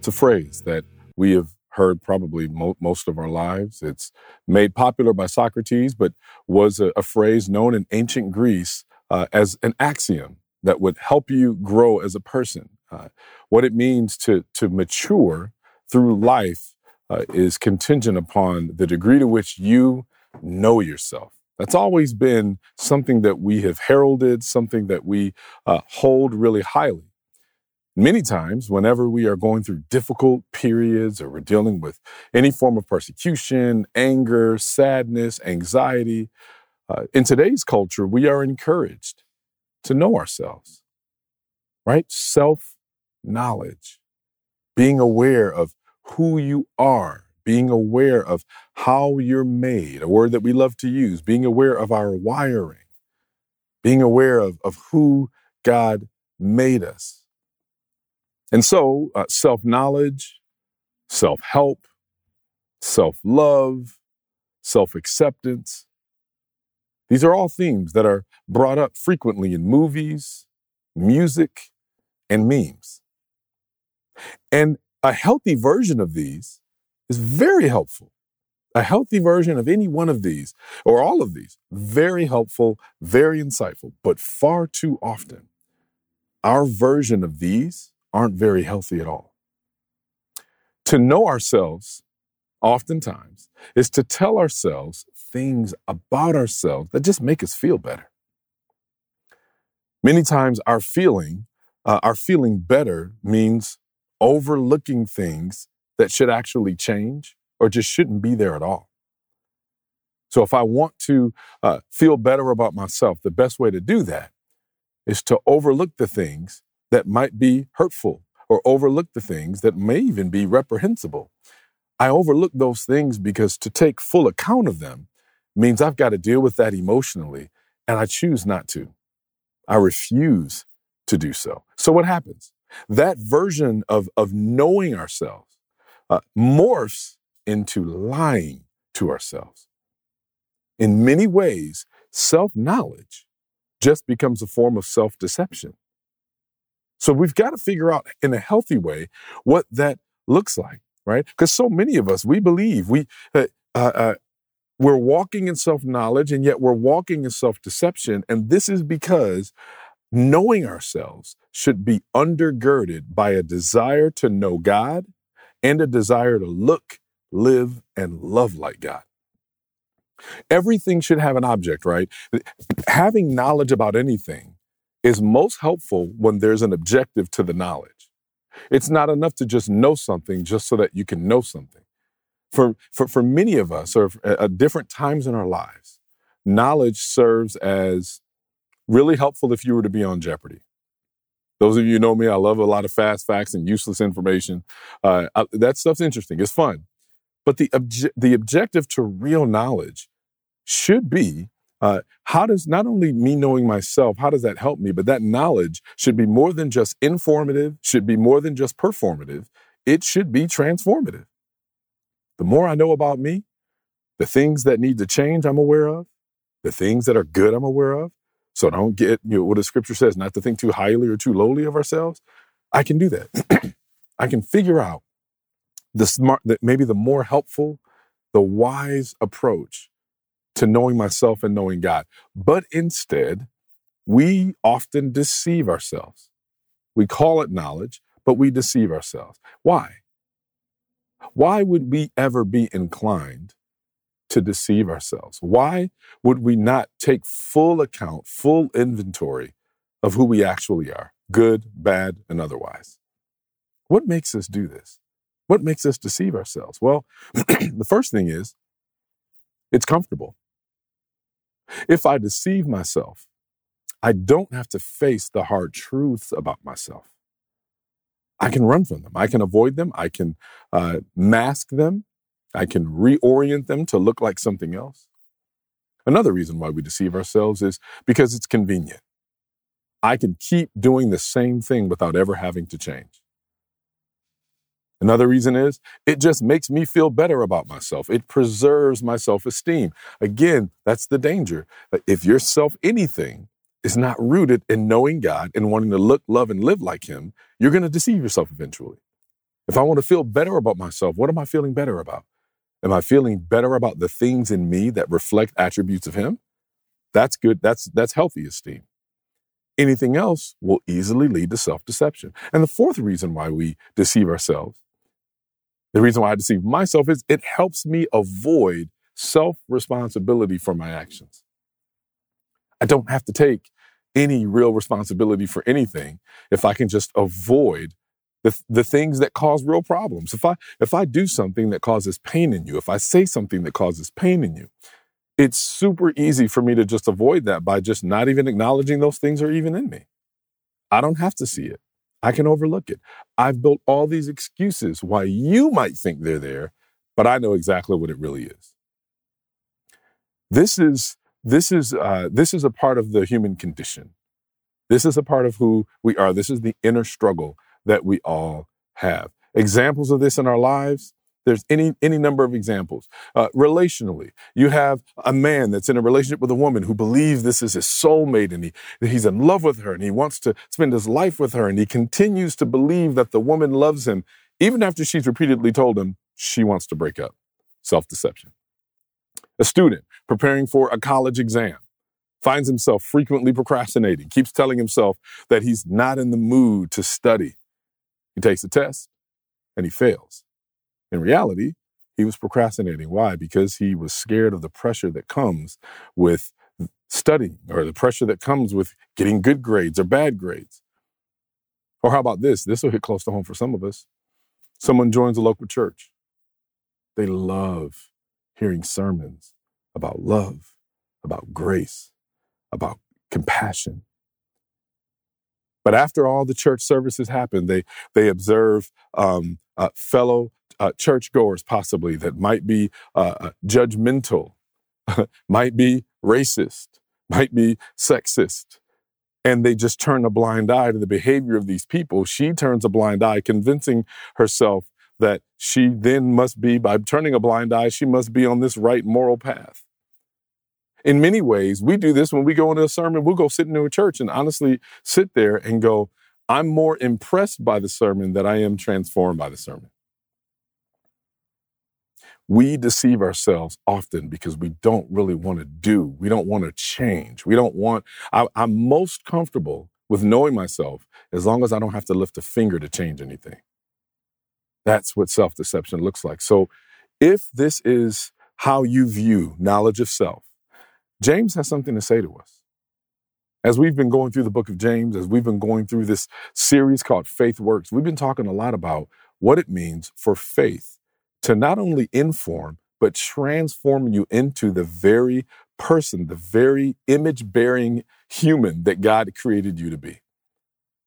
It's a phrase that we have heard probably mo- most of our lives. It's made popular by Socrates, but was a, a phrase known in ancient Greece uh, as an axiom that would help you grow as a person. Uh, what it means to, to mature through life uh, is contingent upon the degree to which you know yourself. That's always been something that we have heralded, something that we uh, hold really highly. Many times, whenever we are going through difficult periods or we're dealing with any form of persecution, anger, sadness, anxiety, uh, in today's culture, we are encouraged to know ourselves, right? Self knowledge, being aware of who you are, being aware of how you're made, a word that we love to use, being aware of our wiring, being aware of, of who God made us. And so, uh, self knowledge, self help, self love, self acceptance, these are all themes that are brought up frequently in movies, music, and memes. And a healthy version of these is very helpful. A healthy version of any one of these, or all of these, very helpful, very insightful. But far too often, our version of these aren't very healthy at all. To know ourselves, oftentimes, is to tell ourselves things about ourselves that just make us feel better. Many times, our feeling, uh, our feeling better means overlooking things that should actually change or just shouldn't be there at all. So, if I want to uh, feel better about myself, the best way to do that is to overlook the things that might be hurtful or overlook the things that may even be reprehensible. I overlook those things because to take full account of them means I've got to deal with that emotionally, and I choose not to. I refuse to do so. So, what happens? That version of, of knowing ourselves uh, morphs into lying to ourselves. In many ways, self knowledge just becomes a form of self deception. So we've got to figure out in a healthy way what that looks like, right? Because so many of us, we believe we uh, uh, we're walking in self knowledge, and yet we're walking in self deception, and this is because knowing ourselves should be undergirded by a desire to know God and a desire to look, live, and love like God. Everything should have an object, right? Having knowledge about anything is most helpful when there's an objective to the knowledge. It's not enough to just know something just so that you can know something. For, for, for many of us, or at different times in our lives, knowledge serves as really helpful if you were to be on Jeopardy. Those of you know me, I love a lot of fast facts and useless information. Uh, I, that stuff's interesting. It's fun. But the, obje- the objective to real knowledge should be uh, how does not only me knowing myself, how does that help me? But that knowledge should be more than just informative, should be more than just performative. It should be transformative. The more I know about me, the things that need to change, I'm aware of, the things that are good, I'm aware of. So don't get you know, what the scripture says, not to think too highly or too lowly of ourselves. I can do that. I can figure out the smart, that maybe the more helpful, the wise approach to knowing myself and knowing God. But instead, we often deceive ourselves. We call it knowledge, but we deceive ourselves. Why? Why would we ever be inclined to deceive ourselves? Why would we not take full account, full inventory of who we actually are, good, bad, and otherwise? What makes us do this? What makes us deceive ourselves? Well, the first thing is it's comfortable. If I deceive myself, I don't have to face the hard truths about myself. I can run from them. I can avoid them. I can uh, mask them. I can reorient them to look like something else. Another reason why we deceive ourselves is because it's convenient. I can keep doing the same thing without ever having to change. Another reason is it just makes me feel better about myself. It preserves my self esteem. Again, that's the danger. If your self anything is not rooted in knowing God and wanting to look, love, and live like Him, you're going to deceive yourself eventually. If I want to feel better about myself, what am I feeling better about? Am I feeling better about the things in me that reflect attributes of Him? That's good. That's, that's healthy esteem. Anything else will easily lead to self deception. And the fourth reason why we deceive ourselves, the reason why I deceive myself is it helps me avoid self responsibility for my actions. I don't have to take any real responsibility for anything if I can just avoid the, the things that cause real problems. If I if I do something that causes pain in you, if I say something that causes pain in you, it's super easy for me to just avoid that by just not even acknowledging those things are even in me. I don't have to see it. I can overlook it. I've built all these excuses why you might think they're there, but I know exactly what it really is. This is this is uh, this is a part of the human condition. This is a part of who we are. This is the inner struggle that we all have. Examples of this in our lives. There's any any number of examples. Uh, relationally, you have a man that's in a relationship with a woman who believes this is his soulmate, and he he's in love with her, and he wants to spend his life with her, and he continues to believe that the woman loves him, even after she's repeatedly told him she wants to break up. Self deception. A student preparing for a college exam finds himself frequently procrastinating, keeps telling himself that he's not in the mood to study. He takes a test and he fails. In reality, he was procrastinating. Why? Because he was scared of the pressure that comes with studying or the pressure that comes with getting good grades or bad grades. Or how about this? This will hit close to home for some of us. Someone joins a local church. They love hearing sermons about love, about grace, about compassion. But after all the church services happen, they they observe um, uh, fellow uh, churchgoers possibly that might be uh, uh judgmental, might be racist, might be sexist, and they just turn a blind eye to the behavior of these people. She turns a blind eye, convincing herself that she then must be, by turning a blind eye, she must be on this right moral path in many ways, we do this when we go into a sermon, we'll go sit into a church and honestly sit there and go, I'm more impressed by the sermon than I am transformed by the sermon. We deceive ourselves often because we don't really want to do. We don't want to change. We don't want, I, I'm most comfortable with knowing myself as long as I don't have to lift a finger to change anything. That's what self deception looks like. So if this is how you view knowledge of self, James has something to say to us. As we've been going through the book of James, as we've been going through this series called Faith Works, we've been talking a lot about what it means for faith to not only inform, but transform you into the very person, the very image bearing human that God created you to be.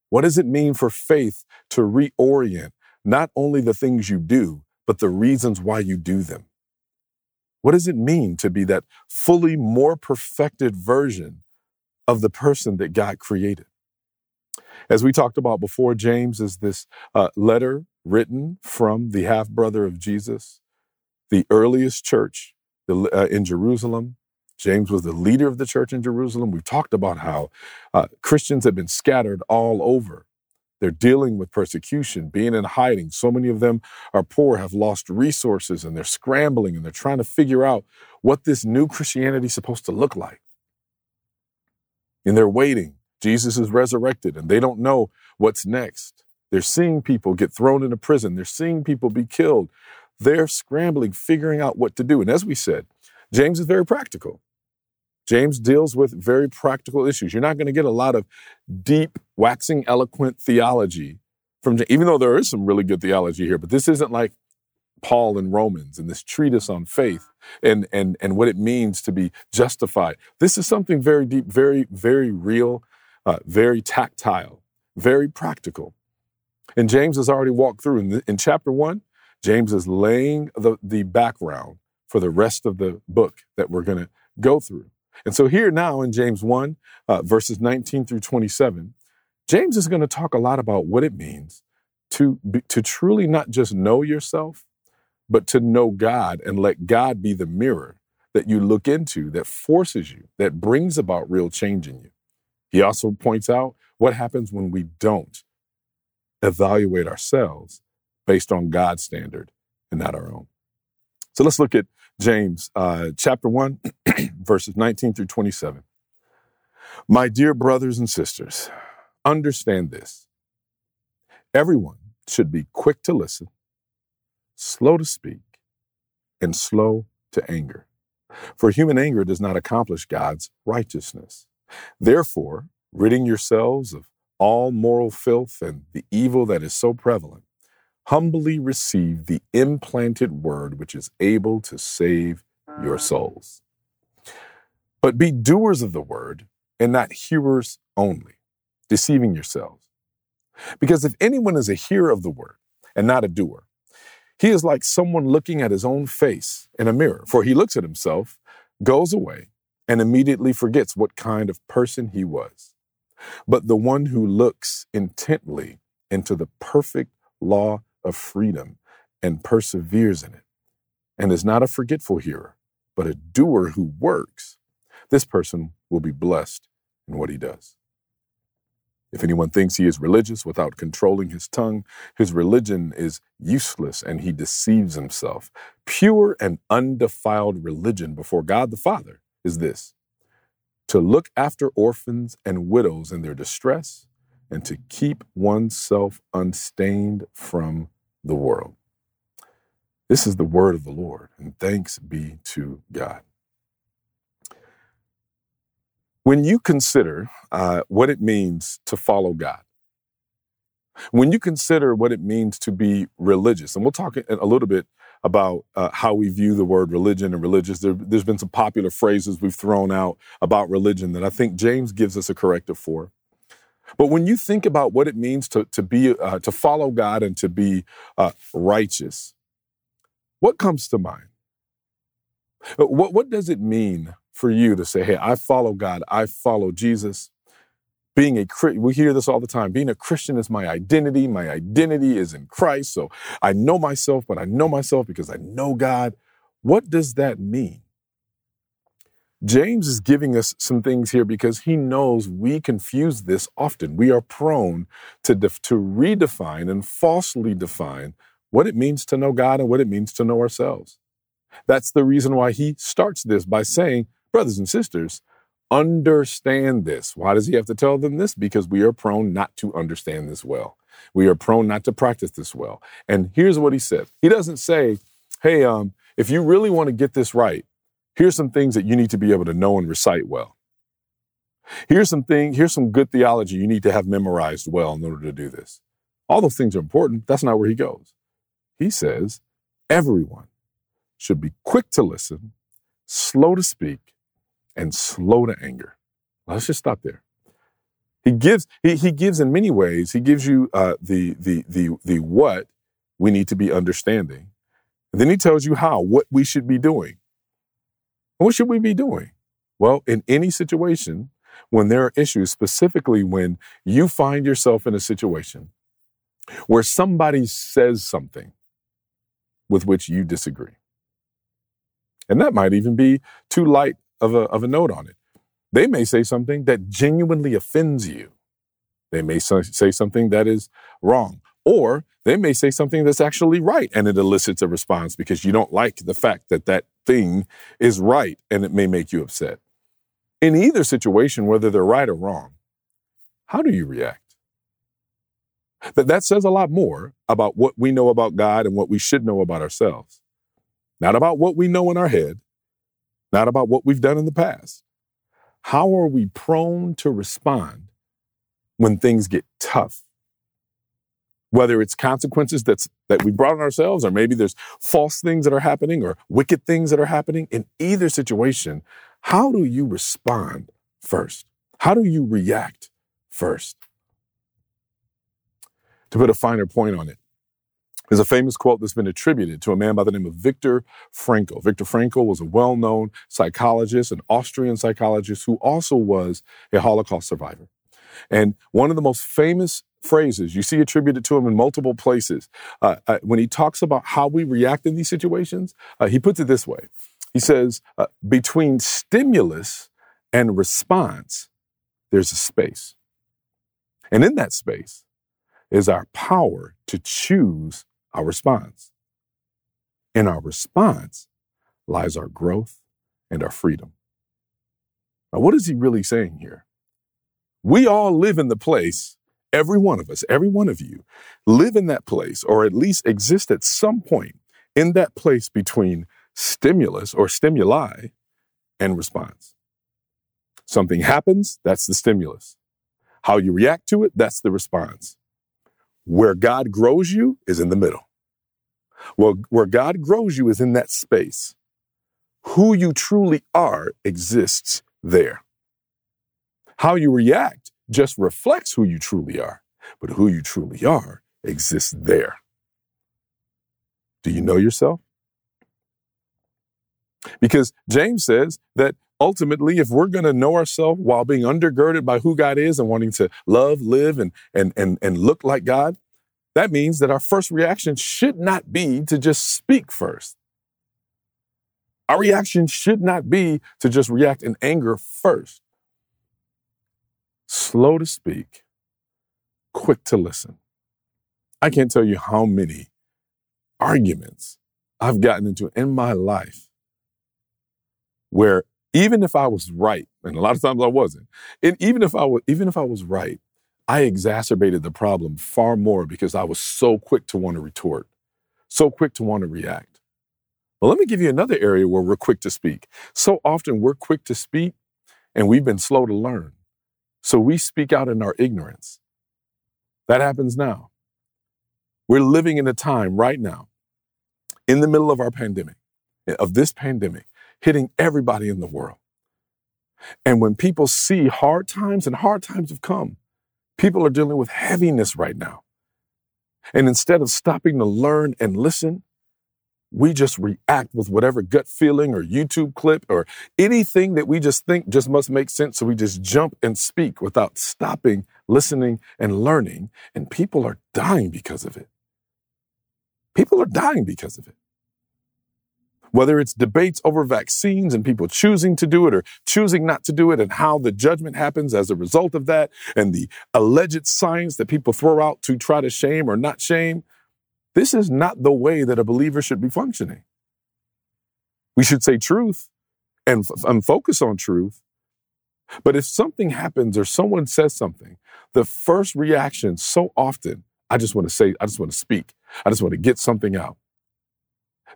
What does it mean for faith to reorient not only the things you do, but the reasons why you do them? What does it mean to be that fully more perfected version of the person that God created? As we talked about before, James is this uh, letter written from the half brother of Jesus, the earliest church uh, in Jerusalem. James was the leader of the church in Jerusalem. We've talked about how uh, Christians have been scattered all over they're dealing with persecution, being in hiding. So many of them are poor, have lost resources, and they're scrambling and they're trying to figure out what this new Christianity is supposed to look like. And they're waiting. Jesus is resurrected, and they don't know what's next. They're seeing people get thrown into prison, they're seeing people be killed. They're scrambling, figuring out what to do. And as we said, James is very practical. James deals with very practical issues. You're not going to get a lot of deep, waxing eloquent theology from, James, even though there is some really good theology here, but this isn't like Paul in Romans and this treatise on faith and, and, and what it means to be justified. This is something very deep, very, very real, uh, very tactile, very practical. And James has already walked through. In, the, in chapter one, James is laying the, the background for the rest of the book that we're going to go through. And so here now in James 1, uh, verses 19 through 27, James is going to talk a lot about what it means to, be, to truly not just know yourself, but to know God and let God be the mirror that you look into that forces you, that brings about real change in you. He also points out what happens when we don't evaluate ourselves based on God's standard and not our own. So let's look at James uh, chapter 1, verses 19 through 27. My dear brothers and sisters, understand this. Everyone should be quick to listen, slow to speak, and slow to anger. For human anger does not accomplish God's righteousness. Therefore, ridding yourselves of all moral filth and the evil that is so prevalent, humbly receive the implanted word which is able to save your souls. But be doers of the word and not hearers only, deceiving yourselves. Because if anyone is a hearer of the word and not a doer, he is like someone looking at his own face in a mirror, for he looks at himself, goes away, and immediately forgets what kind of person he was. But the one who looks intently into the perfect law of freedom and perseveres in it, and is not a forgetful hearer, but a doer who works, this person will be blessed in what he does. If anyone thinks he is religious without controlling his tongue, his religion is useless and he deceives himself. Pure and undefiled religion before God the Father is this to look after orphans and widows in their distress and to keep oneself unstained from the world. This is the word of the Lord, and thanks be to God. When you consider uh, what it means to follow God, when you consider what it means to be religious, and we'll talk a little bit about uh, how we view the word religion and religious. There, has been some popular phrases we've thrown out about religion that I think James gives us a corrective for. But when you think about what it means to, to be uh, to follow God and to be uh, righteous, what comes to mind? Uh, what, what does it mean for you to say, hey, I follow God, I follow Jesus? Being a we hear this all the time. Being a Christian is my identity. My identity is in Christ. So I know myself, but I know myself because I know God. What does that mean? James is giving us some things here because he knows we confuse this often. We are prone to, def- to redefine and falsely define what it means to know God and what it means to know ourselves. That's the reason why he starts this by saying, brothers and sisters, understand this. Why does he have to tell them this? Because we are prone not to understand this well. We are prone not to practice this well. And here's what he said. He doesn't say, hey, um, if you really want to get this right, here's some things that you need to be able to know and recite well. Here's some thing, here's some good theology you need to have memorized well in order to do this. All those things are important. That's not where he goes. He says, everyone should be quick to listen, slow to speak, and slow to anger. Let's just stop there. He gives, he, he gives in many ways, he gives you uh, the, the, the, the what we need to be understanding. And then he tells you how, what we should be doing. What should we be doing? Well, in any situation, when there are issues, specifically when you find yourself in a situation where somebody says something with which you disagree. And that might even be too light of a, of a note on it. They may say something that genuinely offends you. They may say something that is wrong. Or they may say something that's actually right and it elicits a response because you don't like the fact that that thing is right and it may make you upset. In either situation, whether they're right or wrong, how do you react? That, that says a lot more about what we know about God and what we should know about ourselves. Not about what we know in our head, not about what we've done in the past. How are we prone to respond when things get tough? whether it's consequences that's that we brought on ourselves or maybe there's false things that are happening or wicked things that are happening in either situation how do you respond first how do you react first To put a finer point on it, there's a famous quote that's been attributed to a man by the name of Viktor Frankl. Viktor Frankl was a well known psychologist, an Austrian psychologist who also was a Holocaust survivor. And one of the most famous phrases you see attributed to him in multiple places, uh, uh, when he talks about how we react in these situations, uh, he puts it this way He says, uh, between stimulus and response, there's a space. And in that space is our power to choose our response. In our response lies our growth and our freedom. Now, what is he really saying here? We all live in the place, every one of us, every one of you, live in that place, or at least exist at some point in that place between stimulus or stimuli and response. Something happens, that's the stimulus. How you react to it, that's the response. Where God grows you is in the middle. Well, where God grows you is in that space. Who you truly are exists there. How you react just reflects who you truly are, but who you truly are exists there. Do you know yourself? Because James says that ultimately, if we're going to know ourselves while being undergirded by who God is and wanting to love, live, and, and, and, and look like God, that means that our first reaction should not be to just speak first. Our reaction should not be to just react in anger first. Slow to speak, quick to listen. I can't tell you how many arguments I've gotten into in my life where even if I was right, and a lot of times I wasn't, and even if I was, even if I was right, I exacerbated the problem far more because I was so quick to want to retort, so quick to want to react. But let me give you another area where we're quick to speak. So often we're quick to speak and we've been slow to learn. So we speak out in our ignorance. That happens now. We're living in a time right now, in the middle of our pandemic, of this pandemic, hitting everybody in the world. And when people see hard times, and hard times have come, people are dealing with heaviness right now. And instead of stopping to learn and listen, we just react with whatever gut feeling or YouTube clip or anything that we just think just must make sense. So we just jump and speak without stopping, listening, and learning. And people are dying because of it. People are dying because of it whether it's debates over vaccines and people choosing to do it or choosing not to do it, and how the judgment happens as a result of that, and the alleged science that people throw out to try to shame or not shame, this is not the way that a believer should be functioning. We should say truth and, and focus on truth. But if something happens or someone says something, the first reaction so often, I just want to say, I just want to speak. I just want to get something out.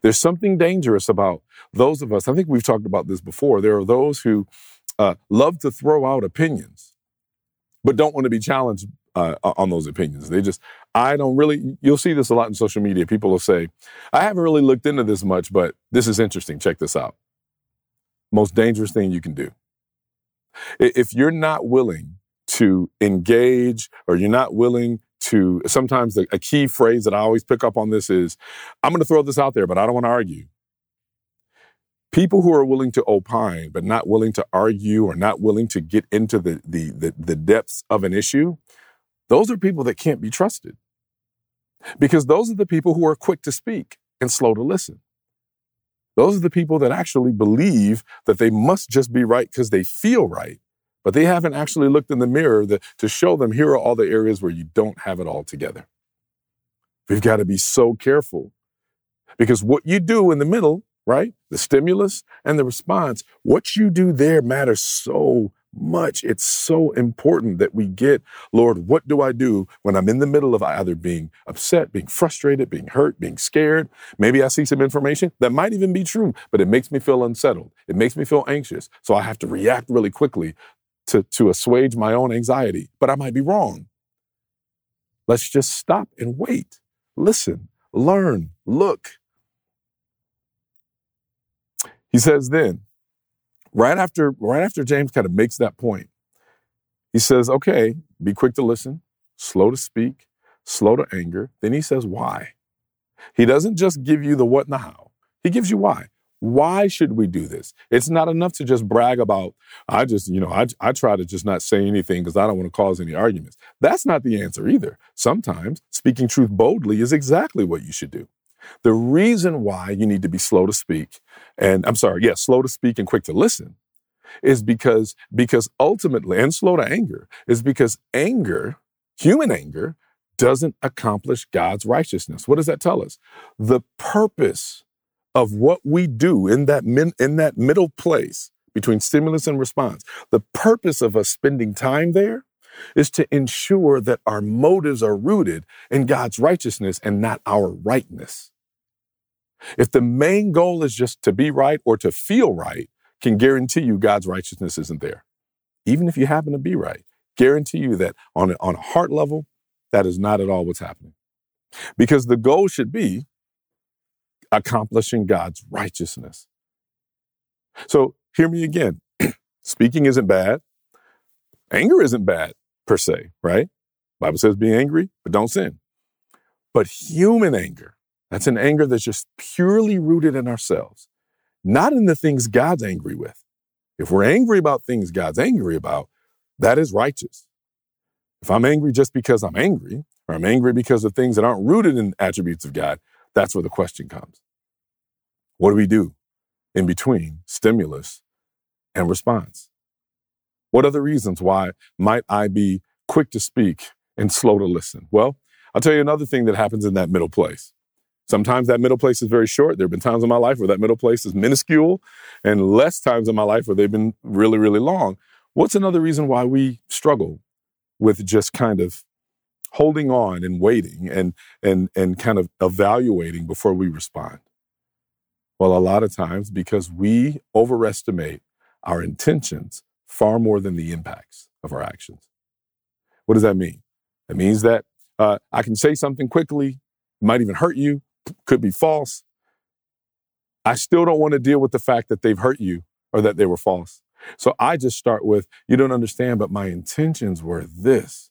There's something dangerous about those of us. I think we've talked about this before. There are those who uh, love to throw out opinions, but don't want to be challenged uh, on those opinions. They just, I don't really, you'll see this a lot in social media. People will say, I haven't really looked into this much, but this is interesting. Check this out. Most dangerous thing you can do. If you're not willing to engage or you're not willing to sometimes a key phrase that I always pick up on this is I'm going to throw this out there, but I don't want to argue. People who are willing to opine, but not willing to argue or not willing to get into the, the, the, the depths of an issue, those are people that can't be trusted. Because those are the people who are quick to speak and slow to listen. Those are the people that actually believe that they must just be right because they feel right but they haven't actually looked in the mirror the, to show them here are all the areas where you don't have it all together. We've got to be so careful because what you do in the middle, right? The stimulus and the response, what you do there matters so much. It's so important that we get, Lord, what do I do when I'm in the middle of either being upset, being frustrated, being hurt, being scared? Maybe I see some information that might even be true, but it makes me feel unsettled. It makes me feel anxious. So I have to react really quickly to, to assuage my own anxiety, but I might be wrong. Let's just stop and wait, listen, learn, look. He says then, right after, right after James kind of makes that point, he says, okay, be quick to listen, slow to speak, slow to anger, then he says why. He doesn't just give you the what and the how, he gives you why. Why should we do this? It's not enough to just brag about, I just, you know, I, I try to just not say anything because I don't want to cause any arguments. That's not the answer either. Sometimes speaking truth boldly is exactly what you should do. The reason why you need to be slow to speak, and I'm sorry, yeah, slow to speak and quick to listen, is because because ultimately, and slow to anger, is because anger, human anger, doesn't accomplish God's righteousness. What does that tell us? The purpose of what we do in that min, in that middle place between stimulus and response, the purpose of us spending time there is to ensure that our motives are rooted in God's righteousness and not our rightness. If the main goal is just to be right or to feel right, can guarantee you God's righteousness isn't there. Even if you happen to be right, guarantee you that on a, on a heart level, that is not at all what's happening. Because the goal should be accomplishing God's righteousness. So hear me again. Speaking isn't bad. Anger isn't bad per se, right? Bible says be angry, but don't sin. But human anger, that's an anger that's just purely rooted in ourselves, not in the things God's angry with. If we're angry about things God's angry about, that is righteous. If I'm angry just because I'm angry, or I'm angry because of things that aren't rooted in attributes of God, that's where the question comes. What do we do in between stimulus and response? What are the reasons why might I be quick to speak and slow to listen? Well, I'll tell you another thing that happens in that middle place. Sometimes that middle place is very short. There have been times in my life where that middle place is minuscule, and less times in my life where they've been really, really long. What's another reason why we struggle with just kind of holding on and waiting and and and kind of evaluating before we respond? Well, a lot of times because we overestimate our intentions far more than the impacts of our actions. What does that mean? It means that uh, I can say something quickly, might even hurt you, could be false. I still don't want to deal with the fact that they've hurt you or that they were false. So I just start with, you don't understand, but my intentions were this.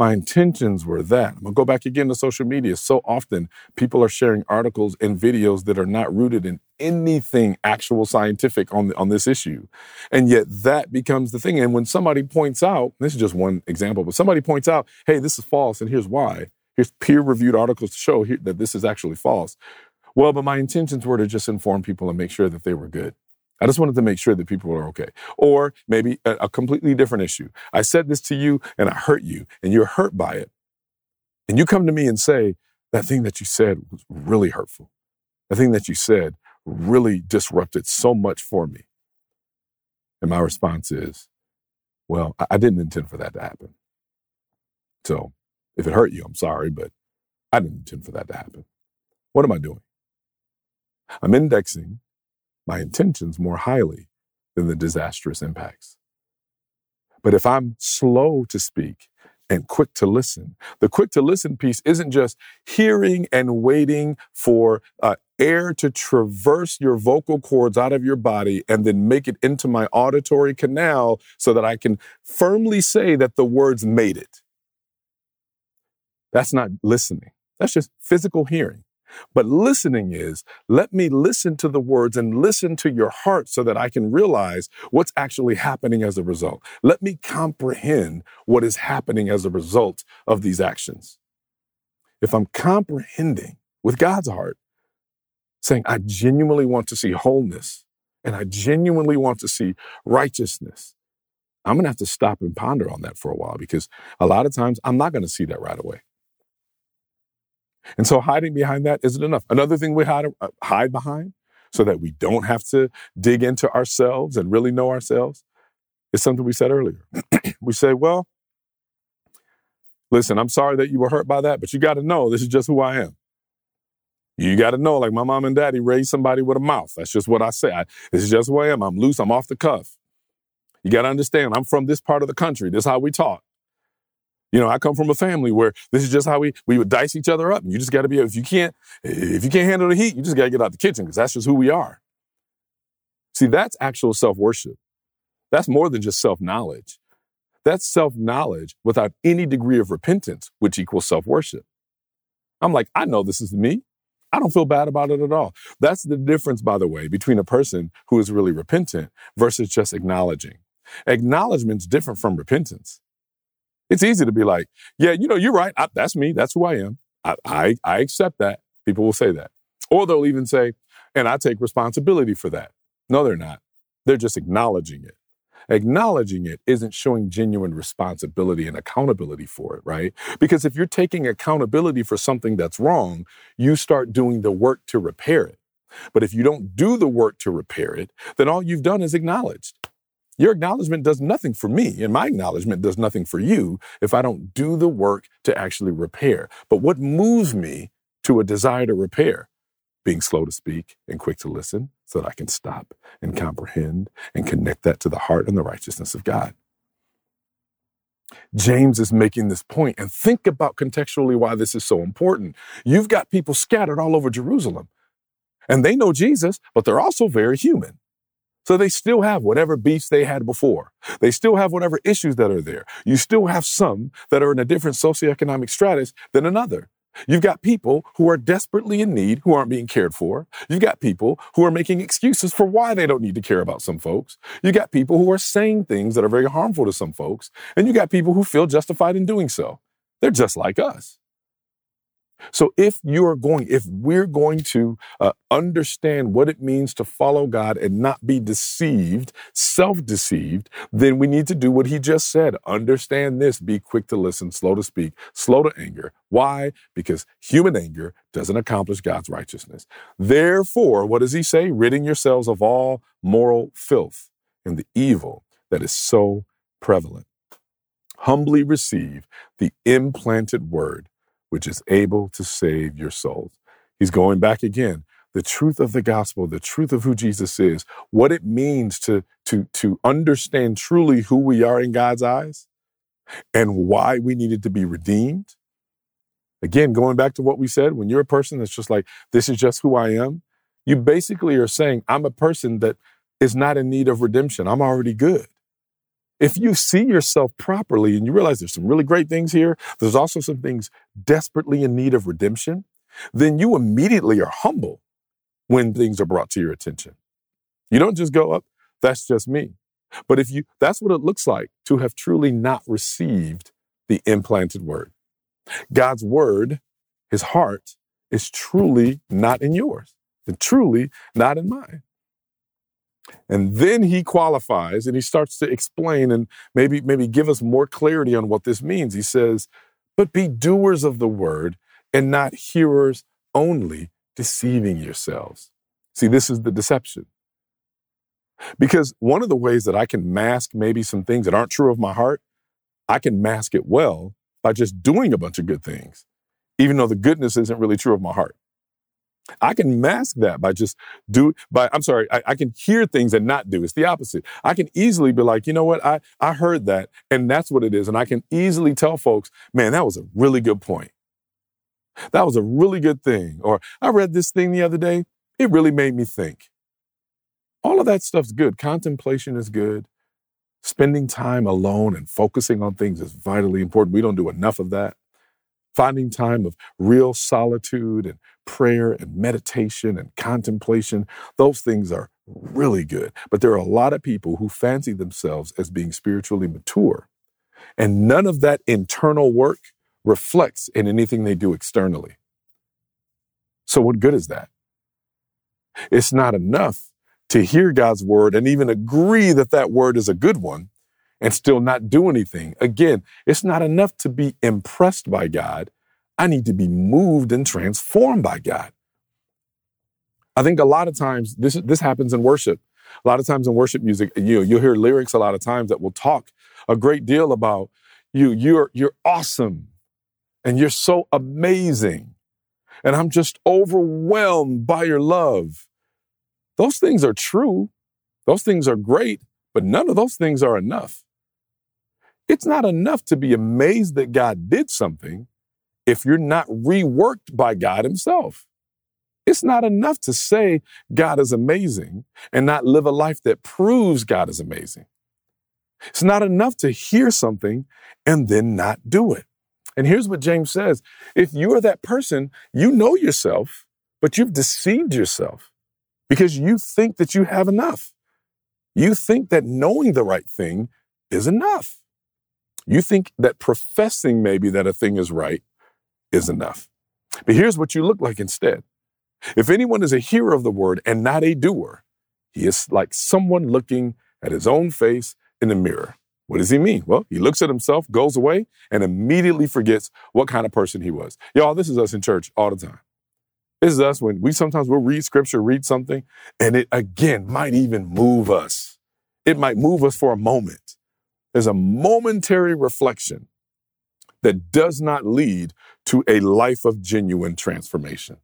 My intentions were that. I'm gonna go back again to social media. So often people are sharing articles and videos that are not rooted in anything actual scientific on, the, on this issue. And yet that becomes the thing. And when somebody points out, this is just one example, but somebody points out, hey, this is false, and here's why. Here's peer reviewed articles to show here that this is actually false. Well, but my intentions were to just inform people and make sure that they were good. I just wanted to make sure that people are okay. Or maybe a, a, completely different issue. I said this to you and I hurt you and you're hurt by it. And you come to me and say, that thing that you said was really hurtful. The thing that you said really disrupted so much for me. And my response is, well, I, I didn't intend for that to happen. So if it hurt you, I'm sorry, but I didn't intend for that to happen. What am I doing? I'm indexing my intentions more highly than the disastrous impacts. But if I'm slow to speak and quick to listen, the quick to listen piece isn't just hearing and waiting for uh, air to traverse your vocal cords out of your body and then make it into my auditory canal so that I can firmly say that the words made it. That's not listening. That's just physical hearing. But listening is let me listen to the words and listen to your heart so that I can realize what's actually happening as a result. Let me comprehend what is happening as a result of these actions. If I'm comprehending with God's heart, saying, I genuinely want to see wholeness and I genuinely want to see righteousness, I'm going to have to stop and ponder on that for a while because a lot of times I'm not going to see that right away. And so hiding behind that isn't enough. Another thing we hide, uh, hide behind so that we don't have to dig into ourselves and really know ourselves is something we said earlier. we say, well, listen, I'm sorry that you were hurt by that, but you got to know this is just who I am. You got to know, like my mom and daddy raised somebody with a mouth. That's just what I say. I, this is just who I am. I'm loose. I'm off the cuff. You got to understand, I'm from this part of the country. This is how we talk. You know, I come from a family where this is just how we we would dice each other up. And you just got to be if you can't if you can't handle the heat, you just got to get out the kitchen because that's just who we are. See, that's actual self worship. That's more than just self knowledge. That's self knowledge without any degree of repentance, which equals self worship. I'm like, I know this is me. I don't feel bad about it at all. That's the difference, by the way, between a person who is really repentant versus just acknowledging. Acknowledgement's different from repentance. It's easy to be like, yeah, you know, you're right. I, that's me. That's who I am. I, I, I accept that. People will say that. Or they'll even say, and I take responsibility for that. No, they're not. They're just acknowledging it. Acknowledging it isn't showing genuine responsibility and accountability for it, right? Because if you're taking accountability for something that's wrong, you start doing the work to repair it. But if you don't do the work to repair it, then all you've done is acknowledged. Your acknowledgement does nothing for me, and my acknowledgement does nothing for you if I don't do the work to actually repair. But what moves me to a desire to repair? Being slow to speak and quick to listen, so that I can stop and comprehend and connect that to the heart and the righteousness of God. James is making this point, and think about contextually why this is so important. You've got people scattered all over Jerusalem, and they know Jesus, but they're also very human. So they still have whatever beefs they had before. They still have whatever issues that are there. You still have some that are in a different socioeconomic stratus than another. You've got people who are desperately in need who aren't being cared for. You've got people who are making excuses for why they don't need to care about some folks. You've got people who are saying things that are very harmful to some folks. And you've got people who feel justified in doing so. They're just like us. So if you are going, if we're going to uh, understand what it means to follow God and not be deceived, self-deceived, then we need to do what he just said. Understand this, be quick to listen, slow to speak, slow to anger. Why? Because human anger doesn't accomplish God's righteousness. Therefore, what does he say? Ridding yourselves of all moral filth and the evil that is so prevalent. Humbly receive the implanted word which is able to save your souls. He's going back again. The truth of the gospel, the truth of who Jesus is, what it means to, to, to understand truly who we are in God's eyes and why we needed to be redeemed. Again, going back to what we said, when you're a person that's just like, this is just who I am, you basically are saying, I'm a person that is not in need of redemption. I'm already good. If you see yourself properly and you realize there's some really great things here, there's also some things desperately in need of redemption, then you immediately are humble when things are brought to your attention. You don't just go up, that's just me. But if you, that's what it looks like to have truly not received the implanted word. God's word, his heart, is truly not in yours and truly not in mine. And then he qualifies and he starts to explain and maybe maybe give us more clarity on what this means. He says, "But be doers of the word and not hearers only, deceiving yourselves." See, this is the deception. Because one of the ways that I can mask maybe some things that aren't true of my heart, I can mask it well by just doing a bunch of good things, even though the goodness isn't really true of my heart. I can mask that by just do by I'm sorry, I, I, can hear things and not do. It's the opposite. I can easily be like, you know what, I, I heard that, and that's what it is. And I can easily tell folks, man, that was a really good point. That was a really good thing. Or I read this thing the other day, it really made me think. All of that stuff's good. Contemplation is good. Spending time alone and focusing on things is vitally important. We don't do enough of that finding time of real solitude and prayer and meditation and contemplation, those things are really good. But there are a lot of people who fancy themselves as being spiritually mature, and none of that internal work reflects in anything they do externally. So, what good is that? It's not enough to hear God's word and even agree that that word is a good one and still not do anything. Again, it's not enough to be impressed by God. I need to be moved and transformed by God. I think a lot of times this this happens in worship. A lot of times in worship music, you you'll hear lyrics a lot of times that will talk a great deal about you. You're you're awesome, and you're so amazing, and I'm just overwhelmed by your love. Those things are true. Those things are great, but none of those things are enough. It's not enough to be amazed that God did something if you're not reworked by God Himself. It's not enough to say God is amazing and not live a life that proves God is amazing. It's not enough to hear something and then not do it. And here's what James says if you are that person, you know yourself, but you've deceived yourself because you think that you have enough. You think that knowing the right thing is enough. You think that professing maybe that a thing is right is enough. But here's what you look like instead. If anyone is a hearer of the word and not a doer, he is like someone looking at his own face in the mirror. What does he mean? Well, he looks at himself, goes away, and immediately forgets what kind of person he was. Y'all, this is us in church all the time. This is us when we sometimes we'll read scripture, read something, and it again might even move us. It might move us for a moment. There's a momentary reflection that does not lead to a life of genuine transformation.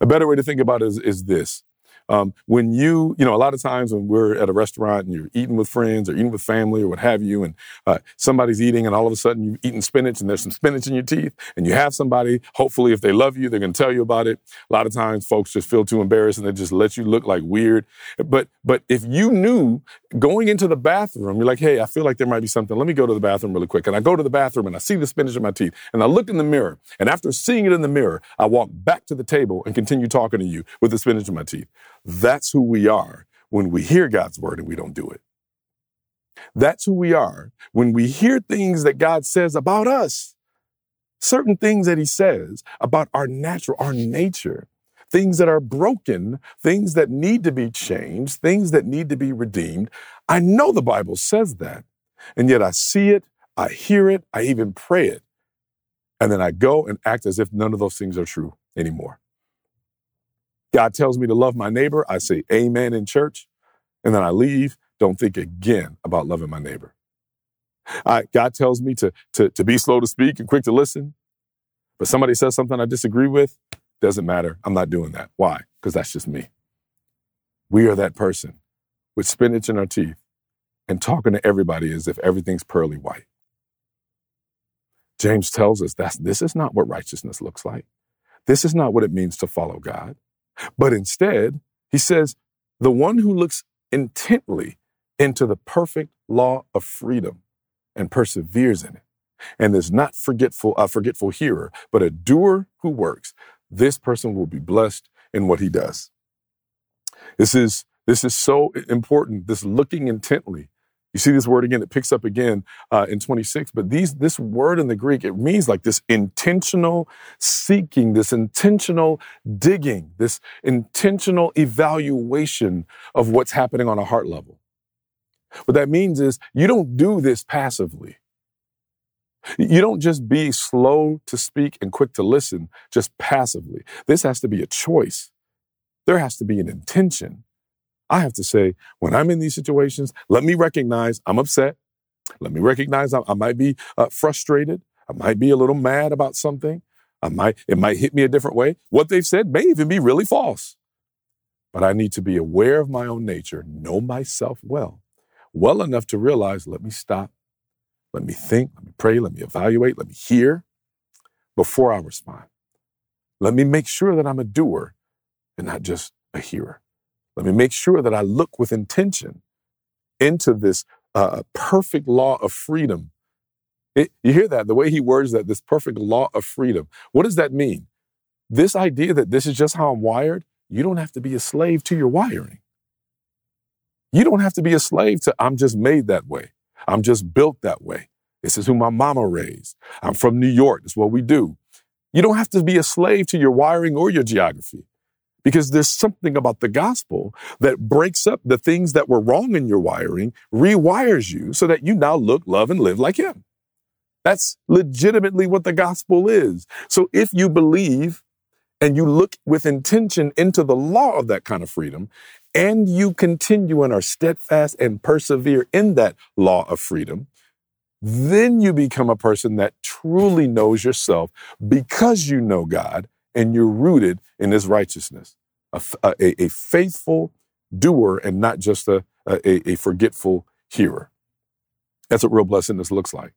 A better way to think about it is, is this um, when you, you know, a lot of times when we're at a restaurant and you're eating with friends or eating with family or what have you, and uh, somebody's eating and all of a sudden you've eaten spinach and there's some spinach in your teeth, and you have somebody, hopefully, if they love you, they're going to tell you about it. A lot of times folks just feel too embarrassed and they just let you look like weird. But, but if you knew going into the bathroom, you're like, hey, I feel like there might be something. Let me go to the bathroom really quick. And I go to the bathroom and I see the spinach in my teeth and I look in the mirror. And after seeing it in the mirror, I walk back to the table and continue talking to you with the spinach in my teeth. That's who we are when we hear God's word and we don't do it. That's who we are when we hear things that God says about us, certain things that He says about our natural, our nature, things that are broken, things that need to be changed, things that need to be redeemed. I know the Bible says that, and yet I see it, I hear it, I even pray it, and then I go and act as if none of those things are true anymore. God tells me to love my neighbor. I say amen in church. And then I leave. Don't think again about loving my neighbor. I, God tells me to, to, to be slow to speak and quick to listen. But somebody says something I disagree with. Doesn't matter. I'm not doing that. Why? Because that's just me. We are that person with spinach in our teeth and talking to everybody as if everything's pearly white. James tells us that this is not what righteousness looks like. This is not what it means to follow God. But instead, he says, the one who looks intently into the perfect law of freedom and perseveres in it, and is not forgetful, a forgetful hearer, but a doer who works, this person will be blessed in what he does. This is this is so important. This looking intently you see this word again, it picks up again uh, in 26, but these, this word in the Greek, it means like this intentional seeking, this intentional digging, this intentional evaluation of what's happening on a heart level. What that means is you don't do this passively. You don't just be slow to speak and quick to listen just passively. This has to be a choice. There has to be an intention. I have to say, when I'm in these situations, let me recognize I'm upset. Let me recognize I, I might be uh, frustrated. I might be a little mad about something. I might, it might hit me a different way. What they've said may even be really false. But I need to be aware of my own nature, know myself well, well enough to realize, let me stop, let me think, let me pray, let me evaluate, let me hear before I respond. Let me make sure that I'm a doer and not just a hearer. Let me make sure that I look with intention into this uh, perfect law of freedom. It, you hear that? The way he words that, this perfect law of freedom. What does that mean? This idea that this is just how I'm wired, you don't have to be a slave to your wiring. You don't have to be a slave to, I'm just made that way. I'm just built that way. This is who my mama raised. I'm from New York. That's what we do. You don't have to be a slave to your wiring or your geography because there's something about the gospel that breaks up the things that were wrong in your wiring, rewires you so that you now look, love, and live like Him. That's legitimately what the gospel is. So if you believe and you look with intention into the law of that kind of freedom, and you continue and are steadfast and persevere in that law of freedom, then you become a person that truly knows yourself because you know God and you're rooted in his righteousness. A, a, a faithful doer and not just a, a, a forgetful hearer. That's what real blessedness looks like.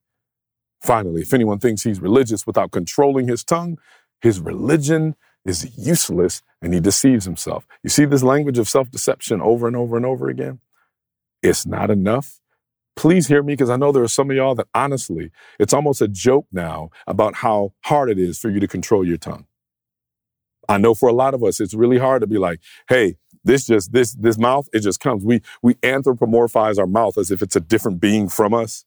Finally, if anyone thinks he's religious without controlling his tongue, his religion is useless and he deceives himself. You see this language of self deception over and over and over again? It's not enough Please hear me because I know there are some of y'all that honestly, it's almost a joke now about how hard it is for you to control your tongue. I know for a lot of us, it's really hard to be like, hey, this just this this mouth, it just comes. We we anthropomorphize our mouth as if it's a different being from us.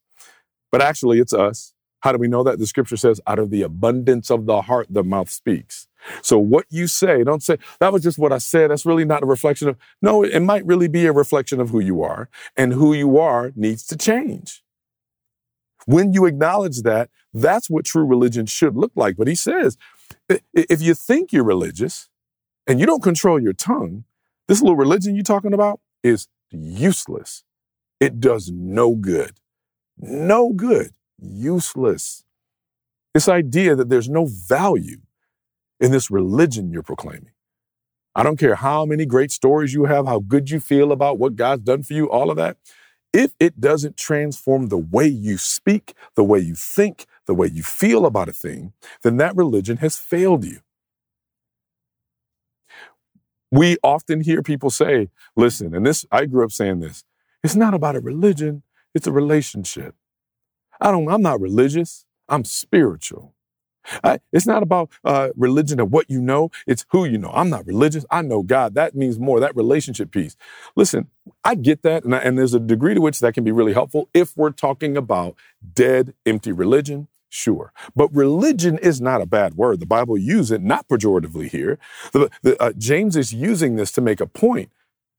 But actually it's us. How do we know that? The scripture says, out of the abundance of the heart, the mouth speaks. So what you say, don't say, that was just what I said. That's really not a reflection of, no, it might really be a reflection of who you are and who you are needs to change. When you acknowledge that, that's what true religion should look like. But he says, if you think you're religious and you don't control your tongue, this little religion you're talking about is useless. It does no good. No good. Useless. This idea that there's no value in this religion you're proclaiming. I don't care how many great stories you have, how good you feel about what God's done for you, all of that. If it doesn't transform the way you speak, the way you think, the way you feel about a thing, then that religion has failed you. We often hear people say, listen, and this, I grew up saying this, it's not about a religion, it's a relationship. I don't, I'm not religious, I'm spiritual. I, it's not about uh, religion and what you know, it's who you know. I'm not religious. I know God. That means more, that relationship piece. Listen, I get that. And, I, and there's a degree to which that can be really helpful if we're talking about dead, empty religion. Sure. But religion is not a bad word. The Bible uses it not pejoratively here. The, the, uh, James is using this to make a point.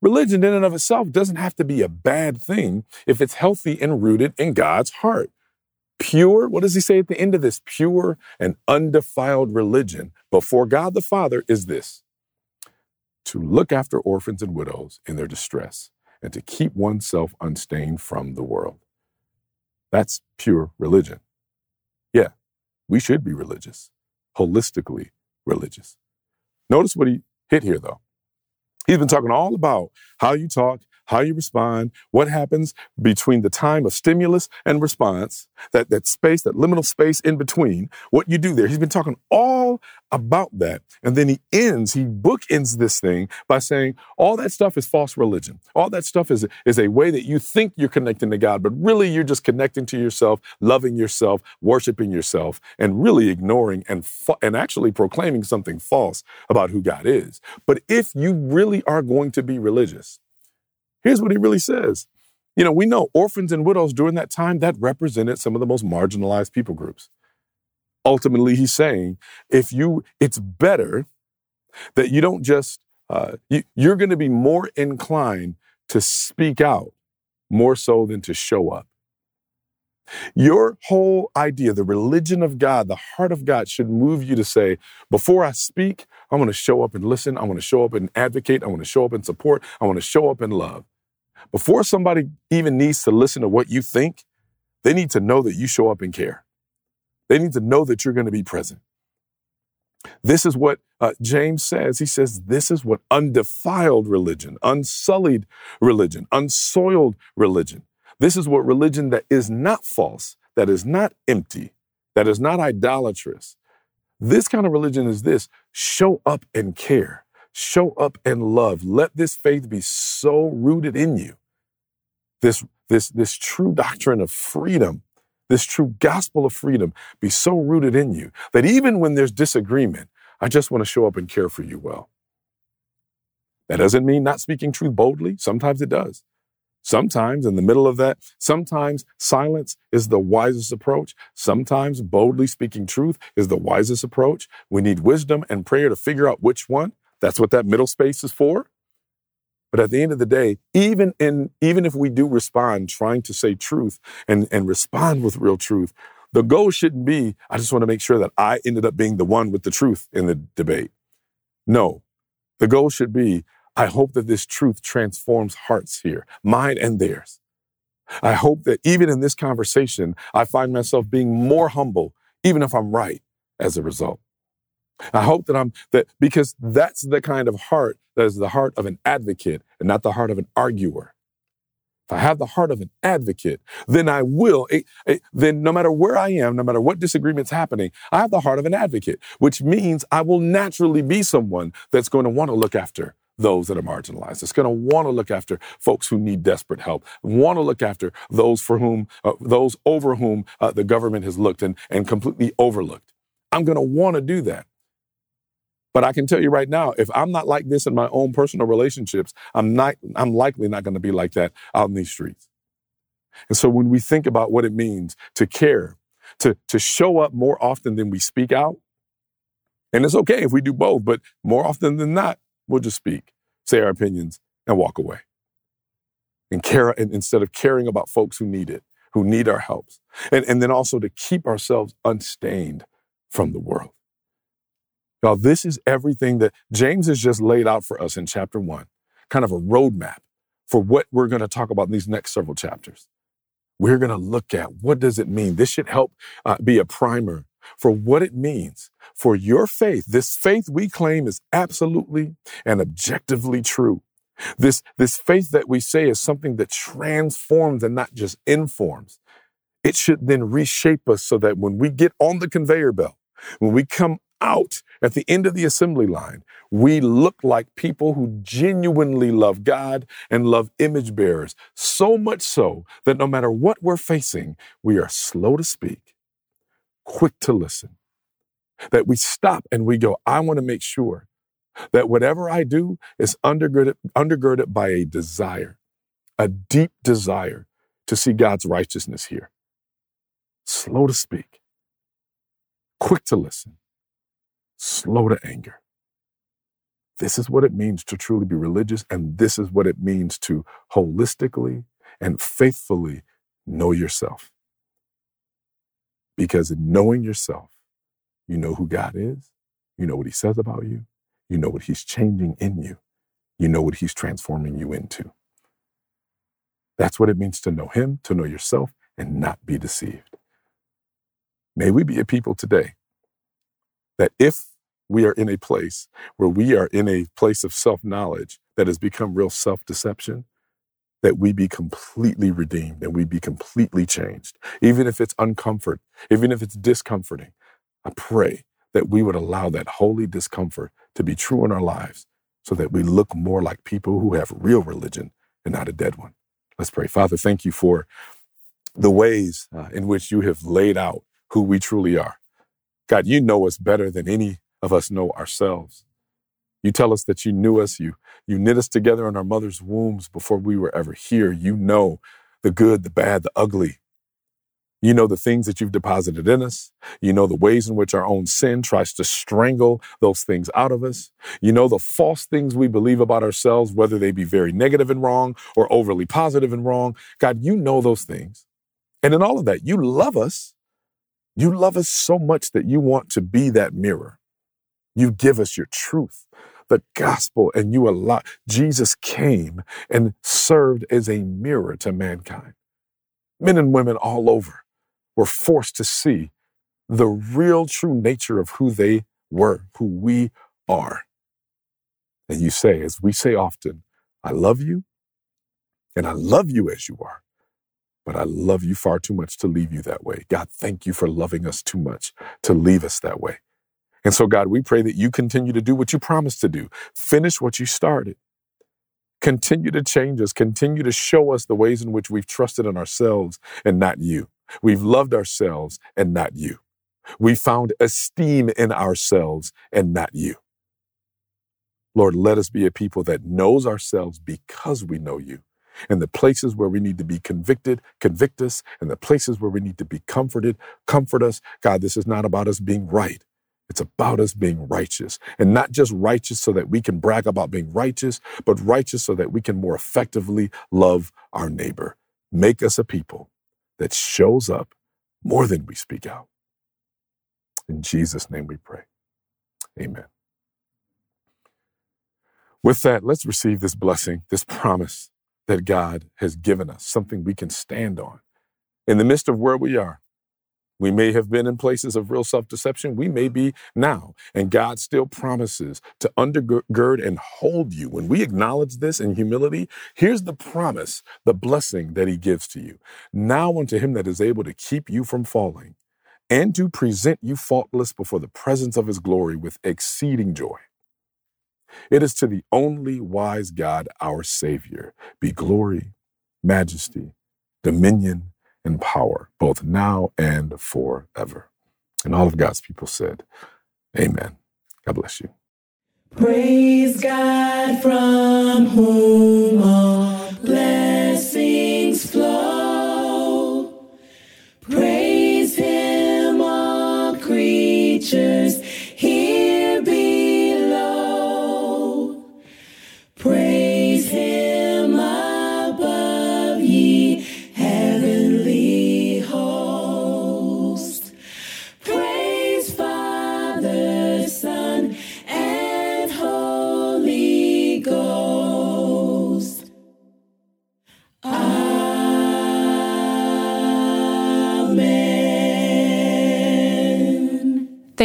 Religion in and of itself doesn't have to be a bad thing if it's healthy and rooted in God's heart pure, what does he say at the end of this? Pure and undefiled religion before God the Father is this to look after orphans and widows in their distress and to keep oneself unstained from the world. That's pure religion. We should be religious, holistically religious. Notice what he hit here, though. He's been talking all about how you talk, how you respond, what happens between the time of stimulus and response, that, that space, that liminal space in between, what you do there. He's been talking all about that. And then he ends, he bookends this thing by saying, all that stuff is false religion. All that stuff is, is a way that you think you're connecting to God, but really you're just connecting to yourself, loving yourself, worshiping yourself, and really ignoring and, fa- and actually proclaiming something false about who God is. But if you really are going to be religious, Here's what he really says. You know, we know orphans and widows during that time that represented some of the most marginalized people groups. Ultimately, he's saying if you, it's better that you don't just, uh, you, you're going to be more inclined to speak out more so than to show up. Your whole idea, the religion of God, the heart of God should move you to say, before I speak, I want to show up and listen. I want to show up and advocate. I want to show up and support. I want to show up and love. Before somebody even needs to listen to what you think, they need to know that you show up and care. They need to know that you're going to be present. This is what uh, James says. He says, This is what undefiled religion, unsullied religion, unsoiled religion. This is what religion that is not false, that is not empty, that is not idolatrous. This kind of religion is this show up and care. Show up and love. Let this faith be so rooted in you. This, this, this true doctrine of freedom, this true gospel of freedom be so rooted in you that even when there's disagreement, I just want to show up and care for you well. That doesn't mean not speaking truth boldly. Sometimes it does. Sometimes in the middle of that, sometimes silence is the wisest approach. Sometimes boldly speaking truth is the wisest approach. We need wisdom and prayer to figure out which one. That's what that middle space is for. But at the end of the day, even in even if we do respond trying to say truth and, and respond with real truth, the goal shouldn't be, I just want to make sure that I ended up being the one with the truth in the debate. No. The goal should be, I hope that this truth transforms hearts here, mine and theirs. I hope that even in this conversation, I find myself being more humble, even if I'm right as a result. I hope that I'm that because that's the kind of heart that is the heart of an advocate and not the heart of an arguer. If I have the heart of an advocate, then I will, eh, eh, then no matter where I am, no matter what disagreement's happening, I have the heart of an advocate, which means I will naturally be someone that's going to want to look after those that are marginalized. It's going to want to look after folks who need desperate help, want to look after those for whom, uh, those over whom uh, the government has looked and, and completely overlooked. I'm going to want to do that. But I can tell you right now, if I'm not like this in my own personal relationships, I'm not, I'm likely not going to be like that out in these streets. And so when we think about what it means to care, to, to show up more often than we speak out, and it's okay if we do both, but more often than not, we'll just speak, say our opinions, and walk away. And care and instead of caring about folks who need it, who need our helps. And, and then also to keep ourselves unstained from the world. Now, this is everything that James has just laid out for us in chapter one, kind of a roadmap for what we're going to talk about in these next several chapters. We're going to look at what does it mean? This should help uh, be a primer for what it means for your faith. This faith we claim is absolutely and objectively true. This, this faith that we say is something that transforms and not just informs. It should then reshape us so that when we get on the conveyor belt, when we come out at the end of the assembly line, we look like people who genuinely love God and love image bearers, so much so that no matter what we're facing, we are slow to speak, quick to listen, that we stop and we go, I want to make sure that whatever I do is undergirded, undergirded by a desire, a deep desire to see God's righteousness here. Slow to speak, quick to listen, slow to anger. This is what it means to truly be religious, and this is what it means to holistically and faithfully know yourself. Because in knowing yourself, you know who God is, you know what He says about you, you know what He's changing in you, you know what He's transforming you into. That's what it means to know Him, to know yourself, and not be deceived. May we be a people today that if we are in a place where we are in a place of self knowledge that has become real self deception, that we be completely redeemed and we be completely changed. Even if it's uncomfort, even if it's discomforting, I pray that we would allow that holy discomfort to be true in our lives so that we look more like people who have real religion and not a dead one. Let's pray. Father, thank you for the ways uh, in which you have laid out who we truly are. God, you know us better than any of us know ourselves. You tell us that you knew us, you, you knit us together in our mother's wombs before we were ever here. You know the good, the bad, the ugly. You know the things that you've deposited in us. You know the ways in which our own sin tries to strangle those things out of us. You know the false things we believe about ourselves, whether they be very negative and wrong or overly positive and wrong. God, you know those things. And in all of that, you love us. You love us so much that you want to be that mirror. You give us your truth, the gospel, and you allow Jesus came and served as a mirror to mankind. Men and women all over were forced to see the real true nature of who they were, who we are. And you say, as we say often, I love you, and I love you as you are, but I love you far too much to leave you that way. God, thank you for loving us too much to leave us that way. And so, God, we pray that you continue to do what you promised to do, finish what you started. Continue to change us, continue to show us the ways in which we've trusted in ourselves and not you. We've loved ourselves and not you. We found esteem in ourselves and not you. Lord, let us be a people that knows ourselves because we know you. And the places where we need to be convicted, convict us. And the places where we need to be comforted, comfort us. God, this is not about us being right. It's about us being righteous and not just righteous so that we can brag about being righteous, but righteous so that we can more effectively love our neighbor. Make us a people that shows up more than we speak out. In Jesus' name we pray. Amen. With that, let's receive this blessing, this promise that God has given us, something we can stand on. In the midst of where we are, we may have been in places of real self deception. We may be now. And God still promises to undergird and hold you. When we acknowledge this in humility, here's the promise, the blessing that He gives to you. Now unto Him that is able to keep you from falling and to present you faultless before the presence of His glory with exceeding joy. It is to the only wise God, our Savior, be glory, majesty, dominion, and power, both now and forever. And all of God's people said, Amen. God bless you. Praise God from whom all blessings